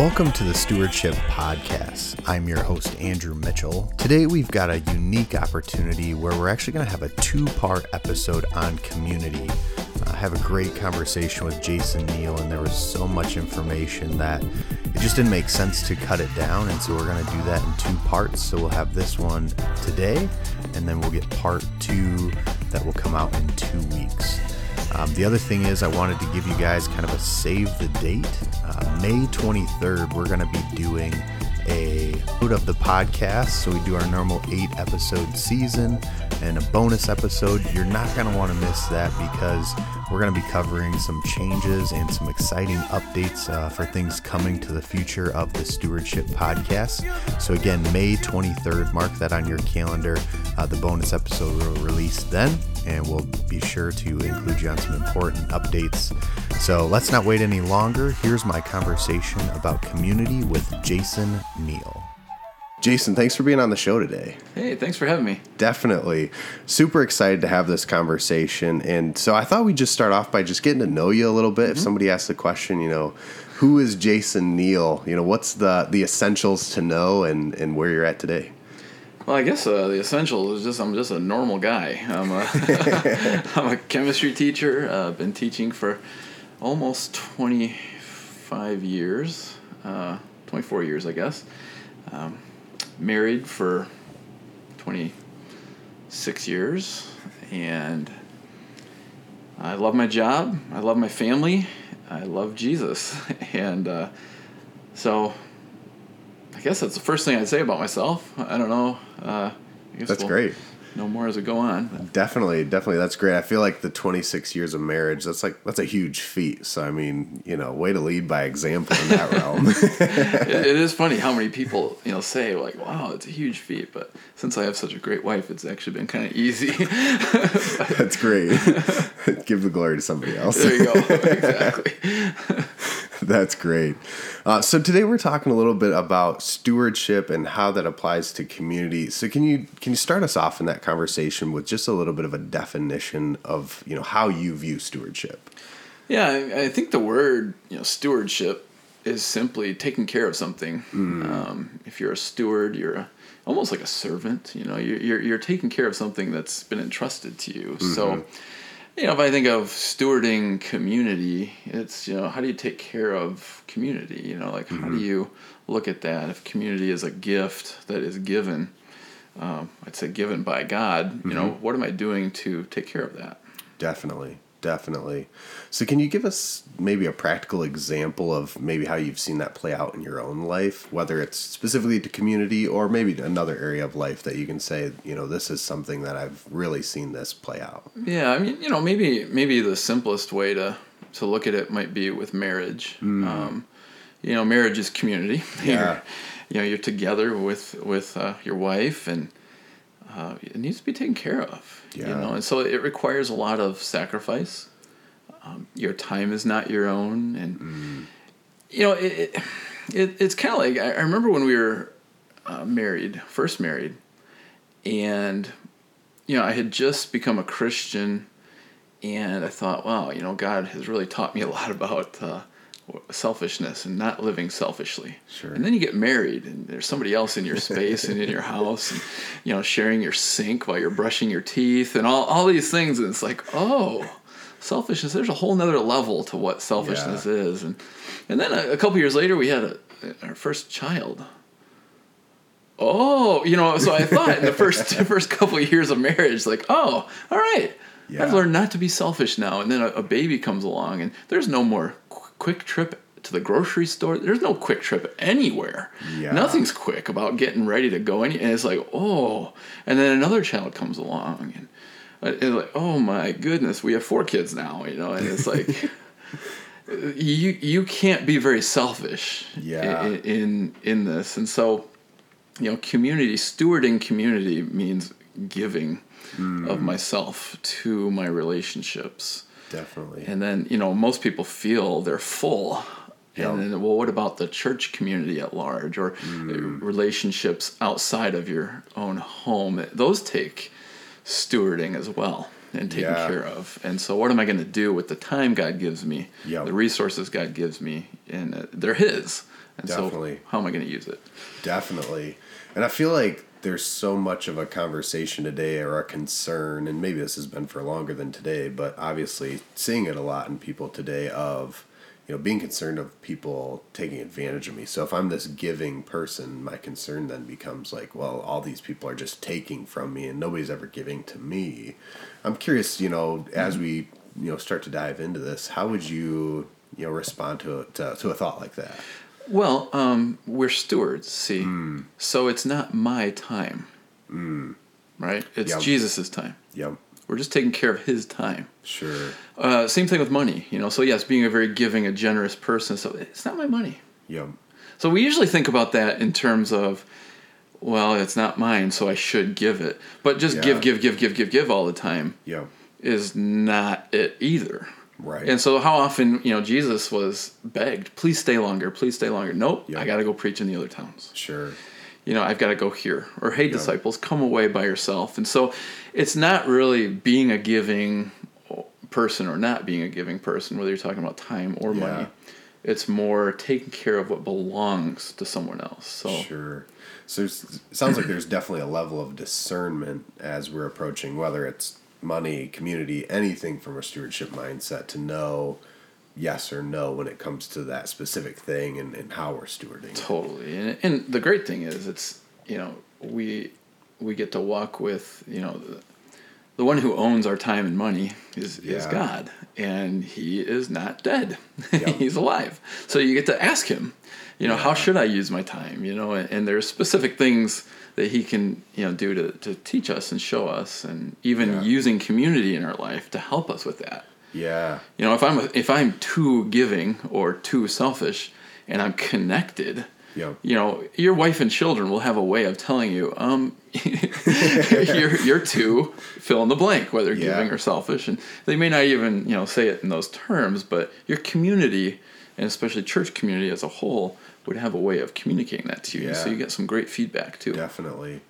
Welcome to the Stewardship Podcast. I'm your host, Andrew Mitchell. Today, we've got a unique opportunity where we're actually going to have a two part episode on community. I have a great conversation with Jason Neil, and there was so much information that it just didn't make sense to cut it down. And so, we're going to do that in two parts. So, we'll have this one today, and then we'll get part two that will come out in two weeks. Um, the other thing is, I wanted to give you guys kind of a save the date. Uh, May 23rd, we're going to be doing a of the podcast. So we do our normal eight episode season and a bonus episode. You're not going to want to miss that because we're going to be covering some changes and some exciting updates uh, for things coming to the future of the Stewardship Podcast. So, again, May 23rd, mark that on your calendar. Uh, the bonus episode will release then, and we'll be sure to include you on some important updates. So, let's not wait any longer. Here's my conversation about community with Jason Neil. Jason, thanks for being on the show today. Hey, thanks for having me. Definitely. Super excited to have this conversation. And so I thought we'd just start off by just getting to know you a little bit. Mm-hmm. If somebody asks the question, you know, who is Jason Neil? You know, what's the the essentials to know and, and where you're at today? Well, I guess uh, the essentials is just I'm just a normal guy. I'm a, I'm a chemistry teacher. I've uh, been teaching for almost 25 years, uh, 24 years, I guess. Um, married for 26 years and I love my job. I love my family. I love Jesus. And uh, so I guess that's the first thing I'd say about myself. I don't know. Uh, that's we'll, great no more as we go on. Definitely, definitely, that's great. I feel like the 26 years of marriage, that's like that's a huge feat. So I mean, you know, way to lead by example in that realm. it, it is funny how many people you know say like, "Wow, it's a huge feat," but since I have such a great wife, it's actually been kind of easy. that's great. Give the glory to somebody else. There you go. Exactly. That's great. Uh, so today we're talking a little bit about stewardship and how that applies to community. So can you can you start us off in that conversation with just a little bit of a definition of you know how you view stewardship? Yeah, I, I think the word you know stewardship is simply taking care of something. Mm. Um, if you're a steward, you're a, almost like a servant. You know, you're, you're, you're taking care of something that's been entrusted to you. Mm-hmm. So you know, if I think of stewarding community, it's, you know, how do you take care of community? You know, like mm-hmm. how do mm-hmm. you look at that? If community is a gift that is given, um, I'd say given by God, mm-hmm. you know, mm-hmm. what am I doing to take care of that? Definitely. Definitely. So, can you give us maybe a practical example of maybe how you've seen that play out in your own life, whether it's specifically to community or maybe another area of life that you can say, you know, this is something that I've really seen this play out? Yeah, I mean, you know, maybe maybe the simplest way to to look at it might be with marriage. Mm. Um, you know, marriage is community. Yeah. You're, you know, you're together with with uh, your wife and uh, it needs to be taken care of. Yeah. You know, and so it requires a lot of sacrifice. Um, your time is not your own, and mm. you know, it, it, it it's kind of like I, I, remember when we were uh, married, first married, and you know, I had just become a Christian, and I thought, wow, you know, God has really taught me a lot about uh, selfishness and not living selfishly. Sure. And then you get married and there's somebody else in your space and in your house and you know sharing your sink while you're brushing your teeth and all all these things and it's like, "Oh, selfishness there's a whole nother level to what selfishness yeah. is." And and then a, a couple years later we had a, our first child. Oh, you know, so I thought in the first first couple of years of marriage like, "Oh, all right. Yeah. I've learned not to be selfish now." And then a, a baby comes along and there's no more quick trip to the grocery store. There's no quick trip anywhere. Yeah. Nothing's quick about getting ready to go. Any, and it's like, oh. And then another child comes along, and it's like, oh my goodness, we have four kids now, you know. And it's like, you you can't be very selfish. Yeah. In, in in this, and so, you know, community stewarding community means giving mm. of myself to my relationships Definitely. And then, you know, most people feel they're full. And then, well, what about the church community at large or mm. relationships outside of your own home? Those take stewarding as well and taken Yeah. care of. And so, what am I going to do with the time God gives me, Yep. the resources God gives me, and uh, they're His. And Definitely. so, how am I going to use it? Definitely. And I feel like there's so much of a conversation today or a concern, and maybe this has been for longer than today, but obviously seeing it a lot in people today of, you know, being concerned of people taking advantage of me. So if I'm this giving person, my concern then becomes like, well, all these people are just taking from me and nobody's ever giving to me. I'm curious, you know, as we, you know, start to dive into this, how would you, you know, respond to to, to a thought like that? Well, um, we're stewards, see. Hmm. So, it's not my time, right? It's Yep. Jesus' time. Yep. We're just taking care of His time. Sure. Uh, same thing with money, you know. So, yes, being a very giving, a generous person. So, it's not my money. Yep. So we usually think about that in terms of, well, it's not mine, so I should give it. But just Yeah. give, give, give, give, give, give all the time Yep. is not it either. Right. And so how often, you know, Jesus was begged, please stay longer, please stay longer. Nope, Yeah. I got to go preach in the other towns. Sure. You know, I've got to go here. Or hey, disciples, come away by yourself. And so it's not really being a giving person or not being a giving person, whether you're talking about time or Yeah. money. It's more taking care of what belongs to someone else. So Sure. So it sounds like there's definitely a level of discernment as we're approaching whether it's money, community, anything from a stewardship mindset to know yes or no when it comes to that specific thing and, and how we're stewarding. Totally, and and the great thing is, it's you know we we get to walk with you know the, the one who owns our time and money is is God, and He is not dead; Yep. He's alive. So you get to ask Him, you know, how should I use my time? You know, and, and there's specific things that He can you know do to to teach us and show us, and even Yeah. using community in our life to help us with that. Yeah. You know, if I'm if I'm too giving or too selfish, and I'm connected, Yep. you know, your wife and children will have a way of telling you, um, you're you're too fill in the blank, whether Yeah. giving or selfish, and they may not even you know say it in those terms, but your community and especially church community as a whole would have a way of communicating that to you, so you get some great feedback too. Definitely.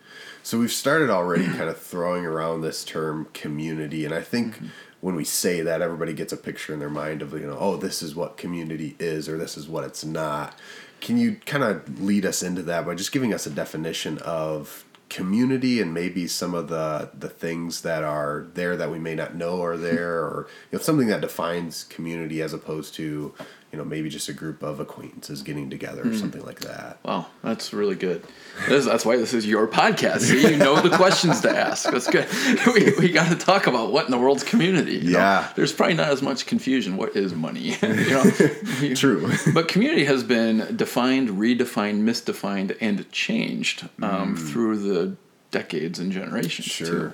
So we've started already kind of throwing around this term community, and I think Mm-hmm. when we say that, everybody gets a picture in their mind of you know, oh, this is what community is, or this is what it's not. Can you kind of lead us into that by just giving us a definition of community and maybe some of the the things that are there that we may not know are there, or you know, something that defines community as opposed to you know maybe just a group of acquaintances getting together Mm. or something like that. Wow, that's really good. This, that's why this is your podcast. So you know the questions to ask. That's good. We, we got to talk about what in the world's community. you know? Yeah. There's probably not as much confusion. What is money? you know. True. But community has been defined, redefined, misdefined, and changed um, through the decades and generations. Sure. Too.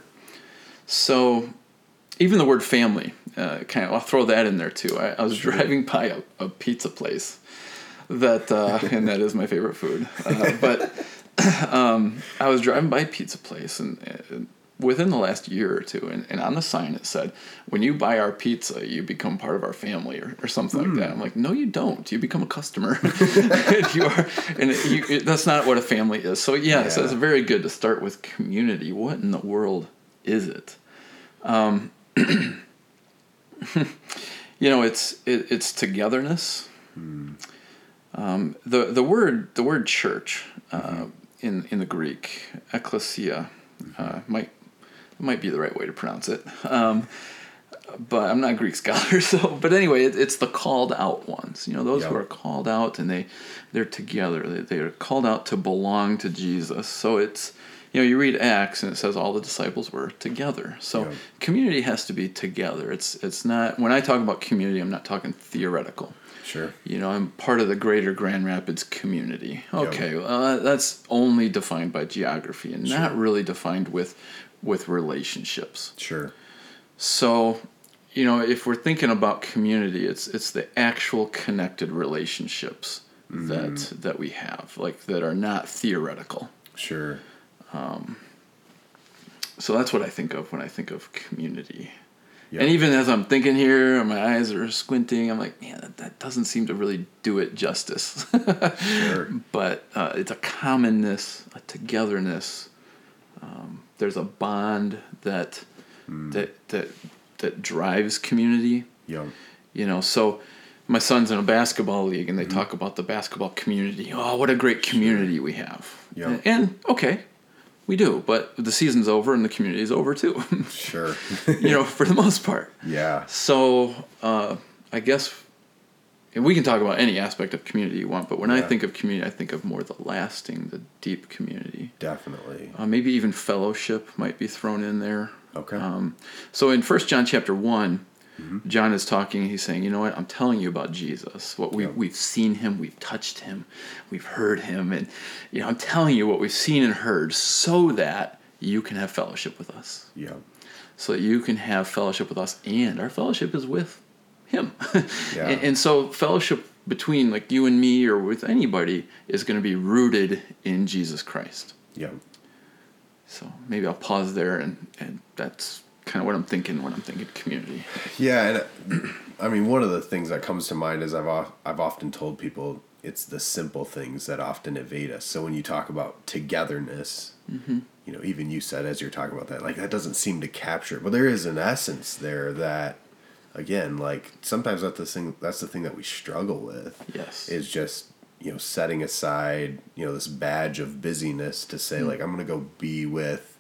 So, even the word family, uh, kind of, I'll throw that in there too. I, I was driving by a, a pizza place that, uh, and that is my favorite food. Uh, but um, I was driving by a pizza place, and, and within the last year or two, and, and on the sign it said, "When you buy our pizza, you become part of our family," or, or something like that. I'm like, "No, you don't. You become a customer. and you are, and it, you, it, that's not what a family is." So yeah, so it's very good to start with community. What in the world is it? Um, you know, it's it, it's togetherness. Um, the the word the word church uh, in in the Greek ecclesia uh, might might be the right way to pronounce it. Um, but I'm not a Greek scholar, so but anyway, it, it's the called out ones. You know, those who are called out and they they're together. They they are called out to belong to Jesus. So it's you know you read Acts and it says all the disciples were together. So Yep. community has to be together. It's it's not when I talk about community, I'm not talking theoretical. Sure. You know, I'm part of the greater Grand Rapids community. Okay, well, that's only defined by geography and not really defined with with relationships. Sure. So, you know, if we're thinking about community, it's it's the actual connected relationships that mm. that we have, like that are not theoretical. Sure. So that's what I think of when I think of community. Yeah. And even as I'm thinking here, my eyes are squinting. I'm like, man, that, that doesn't seem to really do it justice. Sure. but uh, it's a commonness, a togetherness, um, there's a bond that that that that drives community. Yeah. You know, so my son's in a basketball league and they talk about the basketball community. Oh, what a great community we have. Yeah. And, and okay, we do, but the season's over and the community is over too. Sure. you know, for the most part. yeah. So uh, I guess, and we can talk about any aspect of community you want, but when I think of community, I think of more the lasting, the deep community. Definitely. Uh, maybe even fellowship might be thrown in there. Okay. Um, so in First John chapter one, Mm-hmm. John is talking. He's saying, "You know what? I'm telling you about Jesus. What we Yeah. we've seen him, we've touched him, we've heard him, and you know, I'm telling you what we've seen and heard, so that you can have fellowship with us, yeah. so that you can have fellowship with us, and our fellowship is with him. Yeah. and, and so fellowship between like you and me or with anybody is going to be rooted in Jesus Christ. Yeah. So maybe I'll pause there, and, and that's kind of what I'm thinking when I'm thinking community. Yeah, and I mean, one of the things that comes to mind is I've of- I've often told people it's the simple things that often evade us. So when you talk about togetherness, mm-hmm. you know, even you said as you're talking about that, like that doesn't seem to capture, but there is an essence there that, again, like sometimes that's the thing. That's the thing that we struggle with. Yes. is just you know setting aside you know this badge of busyness to say mm. like I'm gonna go be with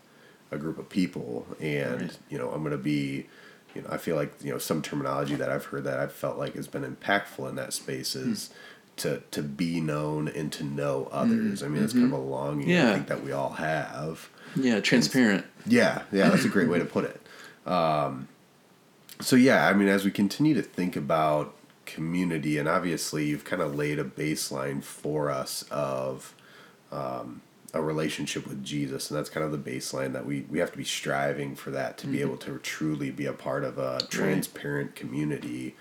a group of people and Right. you know I'm gonna be you know I feel like you know some terminology that I've heard that I've felt like has been impactful in that space is to to be known and to know others. I mean it's kind of a longing I think that we all have. Yeah, transparent. Yeah, yeah, that's a great way to put it. Um, so yeah, I mean, as we continue to think about community, and obviously you've kind of laid a baseline for us of um, a relationship with Jesus, and that's kind of the baseline that we we have to be striving for that to be able to truly be a part of a transparent community.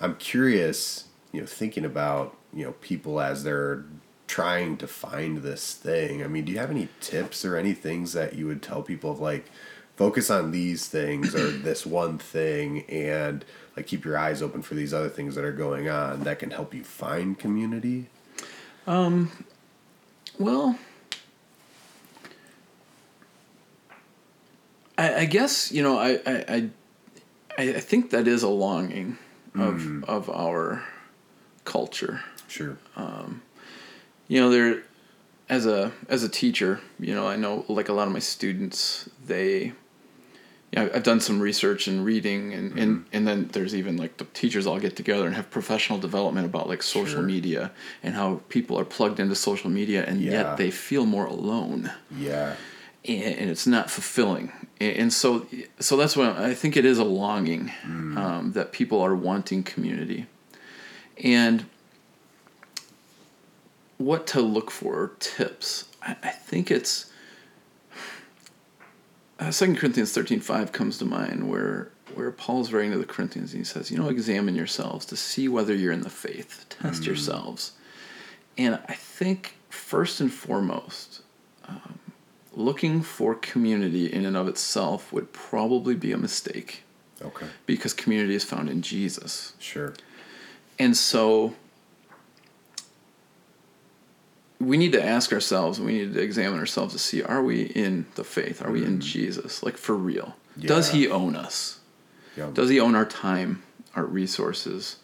I'm curious, you know, thinking about you know people as they're trying to find this thing. I mean, do you have any tips or any things that you would tell people of like focus on these things or this one thing and like keep your eyes open for these other things that are going on that can help you find community? Um well, I, I guess you know I I, I I think that is a longing of hmm. of our culture. Sure. Um, you know, there as a as a teacher, you know, I know like a lot of my students, they you know, I've done some research and reading and, and, mm-hmm. and then there's even like the teachers all get together and have professional development about like social Sure. media and how people are plugged into social media and Yeah. yet they feel more alone Yeah. and, and it's not fulfilling and, so so that's what I think it is a longing um, that people are wanting community and what to look for tips I, I think it's uh, 2 Corinthians 13:5 comes to mind where where Paul's writing to the Corinthians and he says, you know, examine yourselves to see whether you're in the faith. Test yourselves. And I think first and foremost, um, looking for community in and of itself would probably be a mistake Okay. because community is found in Jesus. Sure. And so we need to ask ourselves, we need to examine ourselves to see are we in the faith? Are we in mm. Jesus? Like for real? Does he own us? Yeah. Does he own our time, our resources?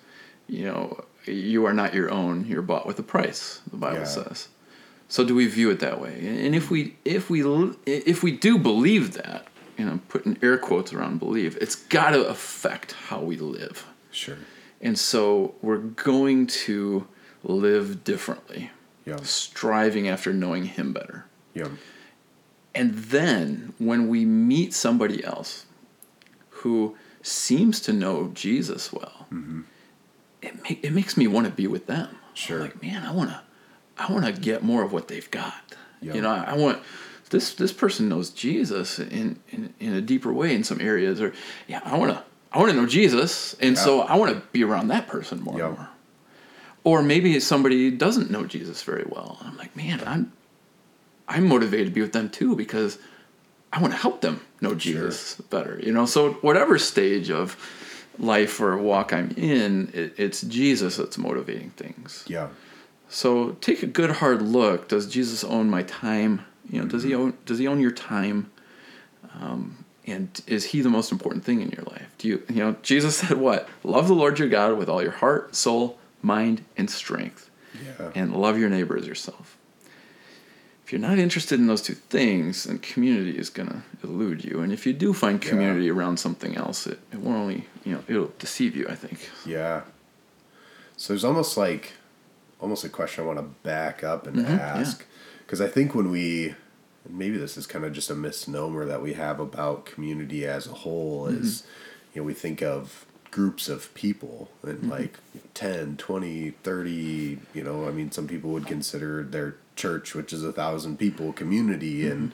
You know, you are not your own, you're bought with a price, the Bible Yeah. says. So do we view it that way? And if we if we if we do believe that, and I'm putting air quotes around believe, it's got to affect how we live. Sure. And so we're going to live differently, Yeah. striving after knowing Him better. Yeah. And then when we meet somebody else who seems to know Jesus well, mm-hmm. it, ma- it makes me want to be with them. I'm Sure. like, man, I want to, I want to get more of what they've got. Yeah. You know, I, I want this this person knows Jesus in, in in a deeper way in some areas, or yeah, I want to I want to know Jesus, and so I want to be around that person more Yeah. and more. Or maybe somebody doesn't know Jesus very well. I'm like, man, I'm I'm motivated to be with them too because I want to help them know Jesus better. You know, so whatever stage of life or walk I'm in, it, it's Jesus that's motivating things. Yeah. So take a good hard look. Does Jesus own my time? You know, does he own does he own your time? Um, and is he the most important thing in your life? Do you, you know, Jesus said what? Love the Lord your God with all your heart, soul, mind, and strength. Yeah. And love your neighbor as yourself. If you're not interested in those two things, then community is going to elude you. And if you do find community yeah. around something else, it, it won't only, you know, it'll deceive you, I think. Yeah. So there's almost like, almost a question I want to back up and mm-hmm, ask. Because yeah. I think when we, maybe this is kind of just a misnomer that we have about community as a whole mm-hmm. is you know we think of groups of people and mm-hmm. like 10 20 30 you know i mean some people would consider their church which is a thousand people community mm-hmm. and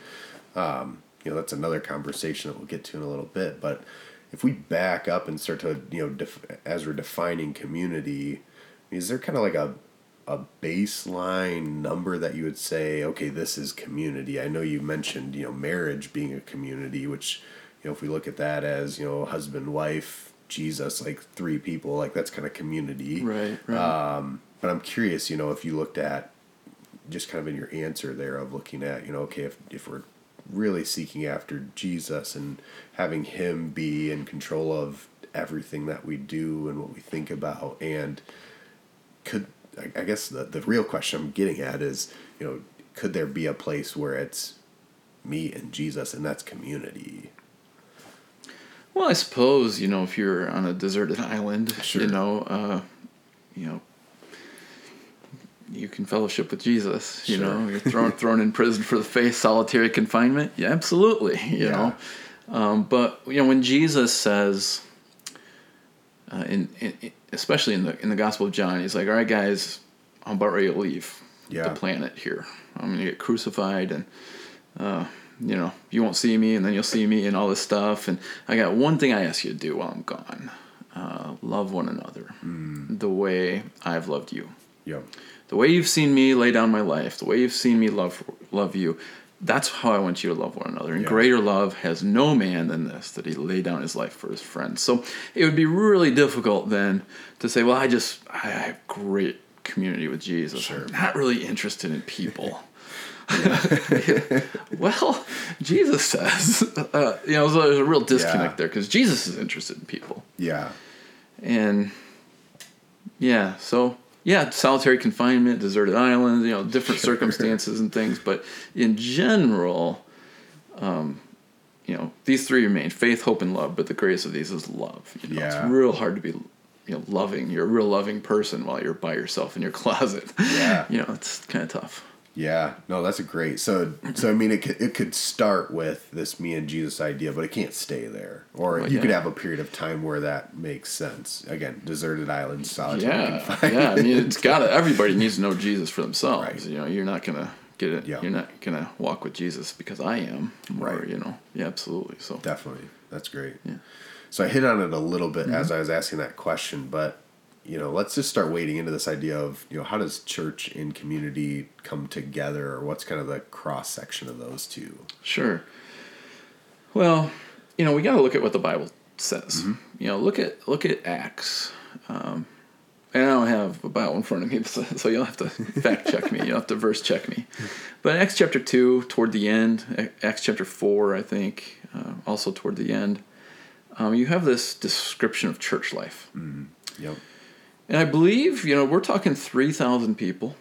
um, you know that's another conversation that we'll get to in a little bit but if we back up and start to you know def- as we're defining community is there kind of like a a baseline number that you would say, okay, this is community? I know you mentioned, you know, marriage being a community, which, you know, if we look at that as, you know, husband, wife, Jesus, like three people, like that's kind of community. Right, right. Um, but I'm curious, you know, if you looked at just kind of in your answer there of looking at, you know, okay, if, if we're really seeking after Jesus and having him be in control of everything that we do and what we think about and could I guess the, the real question I'm getting at is, you know, could there be a place where it's me and Jesus and that's community? Well, I suppose, you know, if you're on a deserted island, sure. you know, uh, you know, you can fellowship with Jesus, you sure. know, you're thrown thrown in prison for the faith, solitary confinement. Yeah, absolutely, you yeah. know. Um, but you know, when Jesus says, uh, in, in, especially in the in the Gospel of John, he's like, "All right, guys, I'm about ready to leave yeah. the planet here. I'm gonna get crucified, and uh, you know, you won't see me, and then you'll see me, and all this stuff. And I got one thing I ask you to do while I'm gone: uh, love one another mm. the way I've loved you. Yep. The way you've seen me lay down my life, the way you've seen me love love you, that's how I want you to love one another. And yeah. greater love has no man than this, that he lay down his life for his friends. So it would be really difficult then to say, well, I just, I have great community with Jesus. Sure. I'm not really interested in people. well, Jesus says, uh, you know, so there's a real disconnect yeah. there because Jesus is interested in people. Yeah. And yeah, so yeah, solitary confinement, deserted islands, you know, different sure. circumstances and things. But in general, um, you know, these three remain faith, hope, and love. But the greatest of these is love. You know, yeah. It's real hard to be, you know, loving. You're a real loving person while you're by yourself in your closet. Yeah. you know, it's kind of tough. Yeah, no, that's a great. So, so I mean, it could, it could start with this me and Jesus idea, but it can't stay there. Or well, you yeah. could have a period of time where that makes sense. Again, deserted island, solitary yeah, yeah. I mean, it's got to. Everybody needs to know Jesus for themselves. Right. You know, you're not gonna get it. Yep. You're not gonna walk with Jesus because I am. Or, right. You know. Yeah, absolutely. So definitely, that's great. Yeah. So I hit on it a little bit mm-hmm. as I was asking that question, but you know, let's just start wading into this idea of, you know, how does church and community come together or what's kind of the cross section of those two? Sure. Well, you know, we got to look at what the Bible says. Mm-hmm. You know, look at look at Acts. Um, and I don't have a Bible in front of me, so you'll have to fact check me. You'll have to verse check me. But Acts chapter 2, toward the end, Acts chapter 4, I think, uh, also toward the end, um, you have this description of church life. Mm-hmm. Yep. And I believe, you know, we're talking 3,000 people.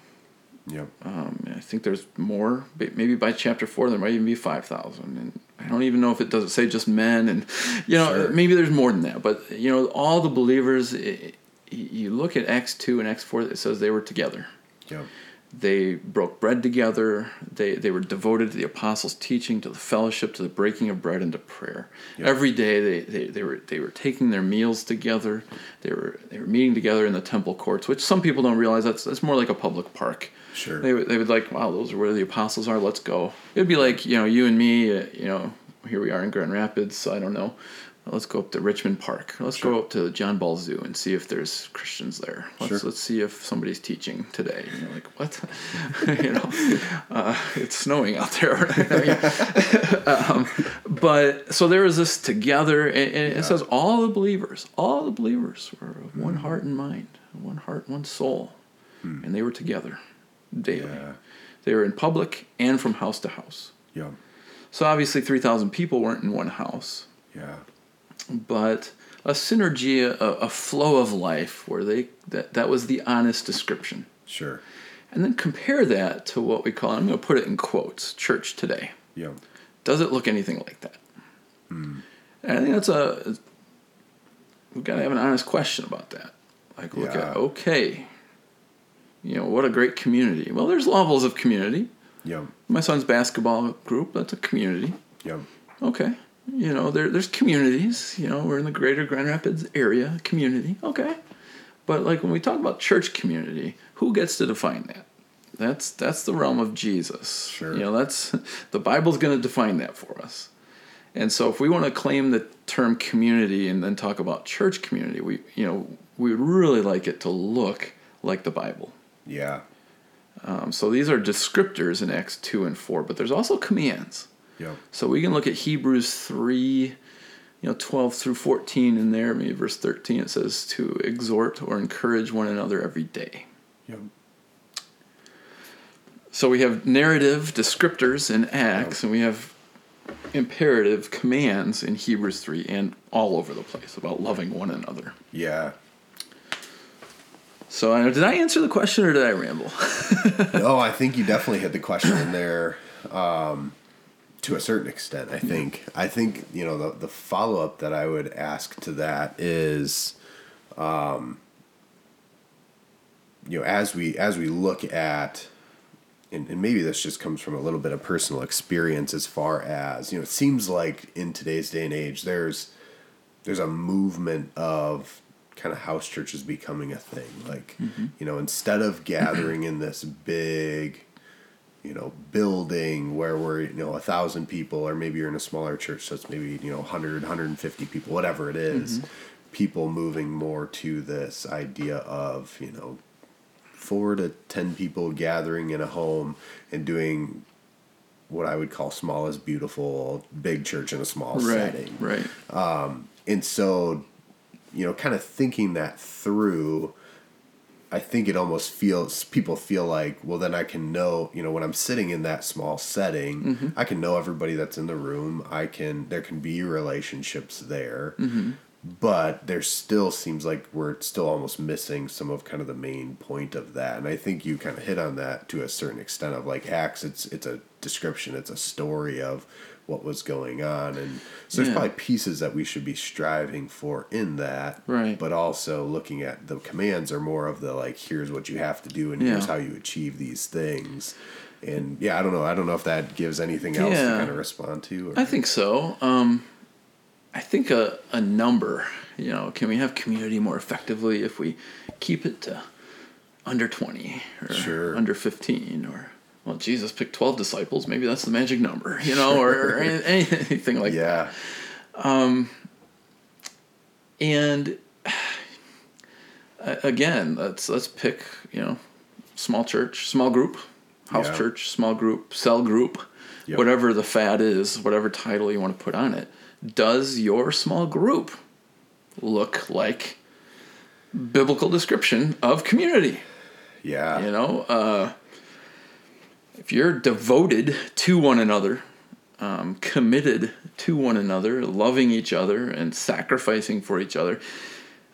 Yep. Um, I think there's more. Maybe by chapter four, there might even be 5,000. And I don't even know if it doesn't say just men. And, you know, sure. maybe there's more than that. But, you know, all the believers, it, you look at Acts 2 and Acts 4, it says they were together. Yep. They broke bread together. They, they were devoted to the apostles' teaching, to the fellowship, to the breaking of bread, and to prayer. Yep. Every day they, they, they, were, they were taking their meals together. They were, they were meeting together in the temple courts, which some people don't realize that's, that's more like a public park. Sure. They, they would like, wow, those are where the apostles are. Let's go. It would be like, you know, you and me, uh, you know, here we are in Grand Rapids, so I don't know let's go up to Richmond Park. Let's sure. go up to John Ball Zoo and see if there's Christians there. Let's sure. let's see if somebody's teaching today. And you're like, what? you know, uh, it's snowing out there. um, but so there is this together, and, and yeah. it says all the believers, all the believers were of one mm. heart and mind, one heart, one soul, mm. and they were together daily. Yeah. They were in public and from house to house. Yeah. So obviously, 3,000 people weren't in one house, Yeah. But a synergy, a, a flow of life where they that, that was the honest description. Sure. And then compare that to what we call, I'm going to put it in quotes, church today. Yeah. Does it look anything like that? Hmm. And I think that's a, we've got to have an honest question about that. Like, look Yeah. at, okay, you know, what a great community. Well, there's levels of community. Yeah. My son's basketball group, that's a community. Yeah. Okay. You know, there, there's communities. You know, we're in the greater Grand Rapids area community. Okay. But like when we talk about church community, who gets to define that? That's that's the realm of Jesus. Sure. You know, that's the Bible's going to define that for us. And so if we want to claim the term community and then talk about church community, we you know, we would really like it to look like the Bible. Yeah. Um, so these are descriptors in Acts 2 and 4, but there's also commands. So we can look at Hebrews 3, you know, 12 through 14 in there, maybe verse 13 it says to exhort or encourage one another every day. Yeah. So we have narrative descriptors in Acts and we have imperative commands in Hebrews 3 and all over the place about loving one another. Yeah. So I did I answer the question or did I ramble? no, I think you definitely hit the question in there um, to a certain extent. I think. I think you know the the follow up that I would ask to that is, um, you know, as we as we look at. And, and maybe this just comes from a little bit of personal experience as far as you know it seems like in today's day and age there's there's a movement of kind of house churches becoming a thing like you know instead of gathering in this big you know building where we're you know a thousand people or maybe you're in a smaller church that's maybe you know 100 150 people whatever it is, people moving more to this idea of you know four to ten people gathering in a home and doing what I would call small is beautiful, big church in a small setting. right. Um, and so, you know, kind of thinking that through, I think it almost feels people feel like, well, then I can know, you know, when I'm sitting in that small setting, mm-hmm. I can know everybody that's in the room. I can, there can be relationships there. Mm-hmm. But there still seems like we're still almost missing some of kind of the main point of that. And I think you kind of hit on that to a certain extent of like Acts, it's it's a description, it's a story of what was going on. And so there's Yeah. probably pieces that we should be striving for in that. Right. But also looking at the commands are more of the like, here's what you have to do and here's how you achieve these things. And yeah, I don't know. I don't know if that gives anything else to kind of respond to. Or, I think so. Um, I think a, a number, you know, can we have community more effectively if we keep it to under 20 or Sure. under 15 or, well, Jesus picked 12 disciples. Maybe that's the magic number, you know, or, or anything like that. yeah. And again, let's let's pick you know small church, small group, house Yeah. church, small group, cell group, Yep. whatever the fad is, whatever title you want to put on it. Does your small group look like biblical description of community? Yeah. You know, uh, if you're devoted to one another, um, committed to one another, loving each other, and sacrificing for each other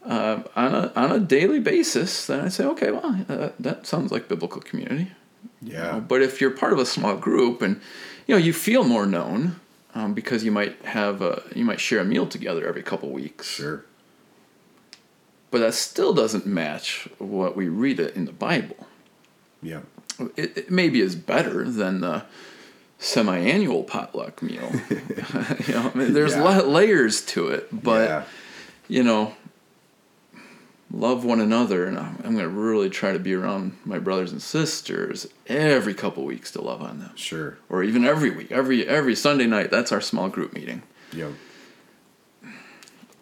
uh, on a on a daily basis, then I say, okay, well, uh, that sounds like biblical community. you Yeah. know. But if you're part of a small group and you know you feel more known um, because you might have a, you might share a meal together every couple weeks, Sure. but that still doesn't match what we read it in the Bible. Yeah. It, it maybe is better than the semi-annual potluck meal. you know, I mean, there's Yeah. la- layers to it, but yeah. you know, love one another, and I'm, I'm going to really try to be around my brothers and sisters every couple weeks to love on them, Sure. or even every week, every every Sunday night. That's our small group meeting. Yeah.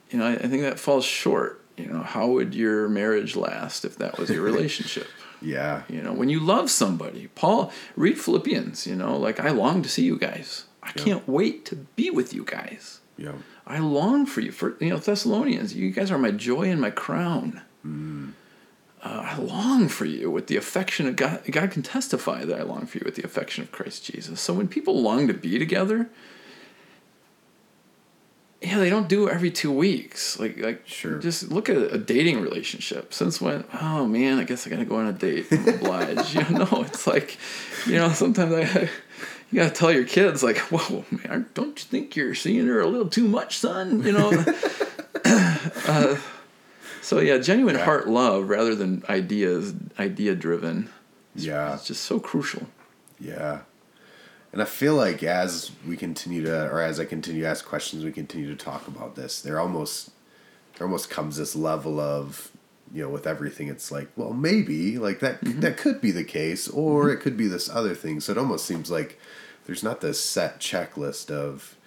You know, I, I think that falls short. You know, how would your marriage last if that was your relationship? Yeah. You know, when you love somebody, Paul, read Philippians, you know, like I long to see you guys. I can't wait to be with you guys. Yeah. I long for you. For you know, Thessalonians, you guys are my joy and my crown. uh, I long for you with the affection of God. God can testify that I long for you with the affection of Christ Jesus. So when people long to be together, yeah, they don't do every two weeks. Like, like, Sure. Just look at a dating relationship. Since when? Oh man, I guess I gotta go on a date. I'm obliged. you know, it's like, you know, sometimes I, you gotta tell your kids like, whoa, man, don't you think you're seeing her a little too much, son? You know. uh, so yeah, genuine Yeah. heart love rather than ideas, idea driven. Yeah. It's just so crucial. Yeah. And I feel like as we continue to, or as I continue to ask questions, we continue to talk about this. There almost, there almost comes this level of, you know, with everything, it's like, well, maybe like that mm-hmm. that could be the case, or mm-hmm. it could be this other thing. So it almost seems like there's not this set checklist of,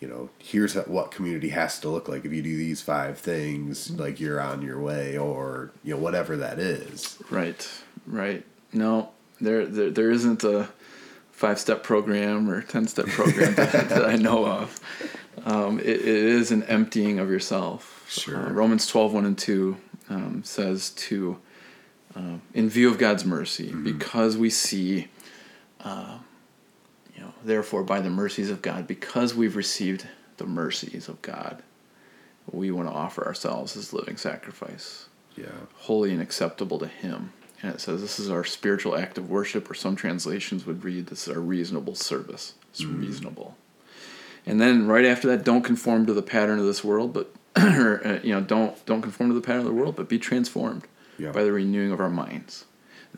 you know, here's what community has to look like. If you do these five things, mm-hmm. like you're on your way, or you know, whatever that is. Right, right. No, there, there, there isn't a five step program or ten step program that, that I know of. Um, it, it is an emptying of yourself. Sure. Uh, Romans 12, 1 and 2 um, says to, uh, in view of God's mercy, because we see, uh, you know, therefore by the mercies of God, because we've received the mercies of God, we want to offer ourselves as living sacrifice Yeah. holy and acceptable to him. And it says this is our spiritual act of worship, or some translations would read this is our reasonable service. It's reasonable. And then right after that, don't conform to the pattern of this world, but or, uh, you know, don't don't conform to the pattern of the world, but be transformed Yeah. by the renewing of our minds.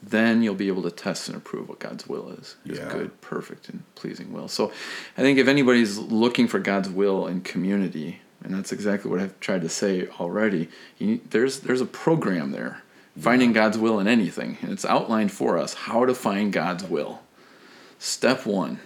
Then you'll be able to test and approve what God's will is. His Yeah. good, perfect, and pleasing will. So I think if anybody's looking for God's will in community, and that's exactly what I've tried to say already, you, there's there's a program there. Finding God's will in anything. And it's outlined for us how to find God's will. Step one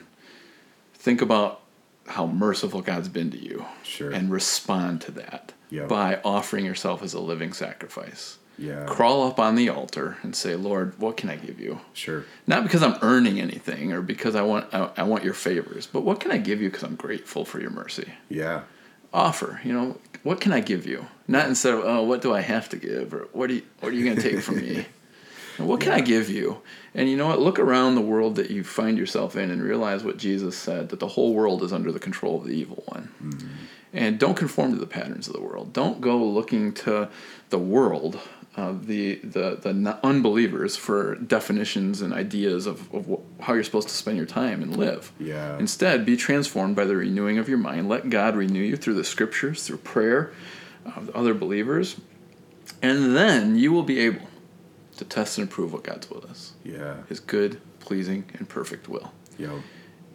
think about how merciful God's been to you. Sure. And respond to that Yeah. by offering yourself as a living sacrifice. Yeah. Crawl up on the altar and say, Lord, what can I give you? Sure. Not because I'm earning anything or because I want I, I want your favors, but what can I give you because I'm grateful for your mercy? Yeah. Offer, you know, what can I give you? Not instead of oh, what do I have to give or what do you, what are you going to take from me? And what can I give you? And you know what? Look around the world that you find yourself in and realize what Jesus said that the whole world is under the control of the evil one. Mm-hmm. And don't conform to the patterns of the world. Don't go looking to the world, uh, the, the, the unbelievers, for definitions and ideas of, of wh- how you're supposed to spend your time and live. Yeah. Instead, be transformed by the renewing of your mind. Let God renew you through the scriptures, through prayer of other believers. And then you will be able to test and approve what God's will is Yeah. His good, pleasing, and perfect will. Know.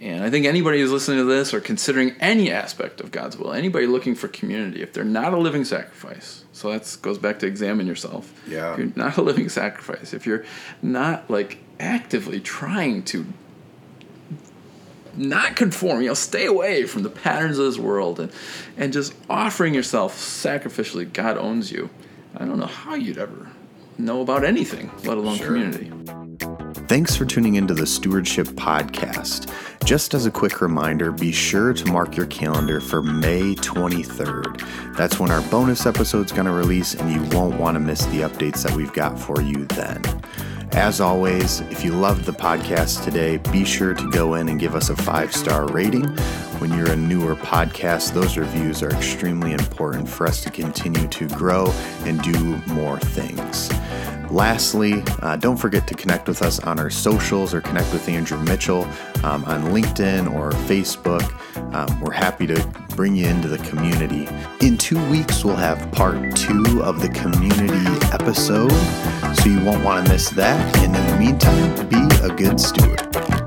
And I think anybody who's listening to this or considering any aspect of God's will, anybody looking for community, if they're not a living sacrifice, so that goes back to examine yourself. Yeah. If you're not a living sacrifice, if you're not like actively trying to not conform, you know, stay away from the patterns of this world and and just offering yourself sacrificially, God owns you. I don't know how you'd ever know about anything, let alone Sure. community. Thanks for tuning into the Stewardship Podcast. Just as a quick reminder, be sure to mark your calendar for May 23rd. That's when our bonus episode's going to release, and you won't want to miss the updates that we've got for you then. As always, if you loved the podcast today, be sure to go in and give us a five star rating. When you're a newer podcast, those reviews are extremely important for us to continue to grow and do more things. Lastly, uh, don't forget to connect with us on our socials or connect with Andrew Mitchell um, on LinkedIn or Facebook. Um, we're happy to bring you into the community. In two weeks, we'll have part two of the community episode, so you won't want to miss that. And in the meantime, be a good steward.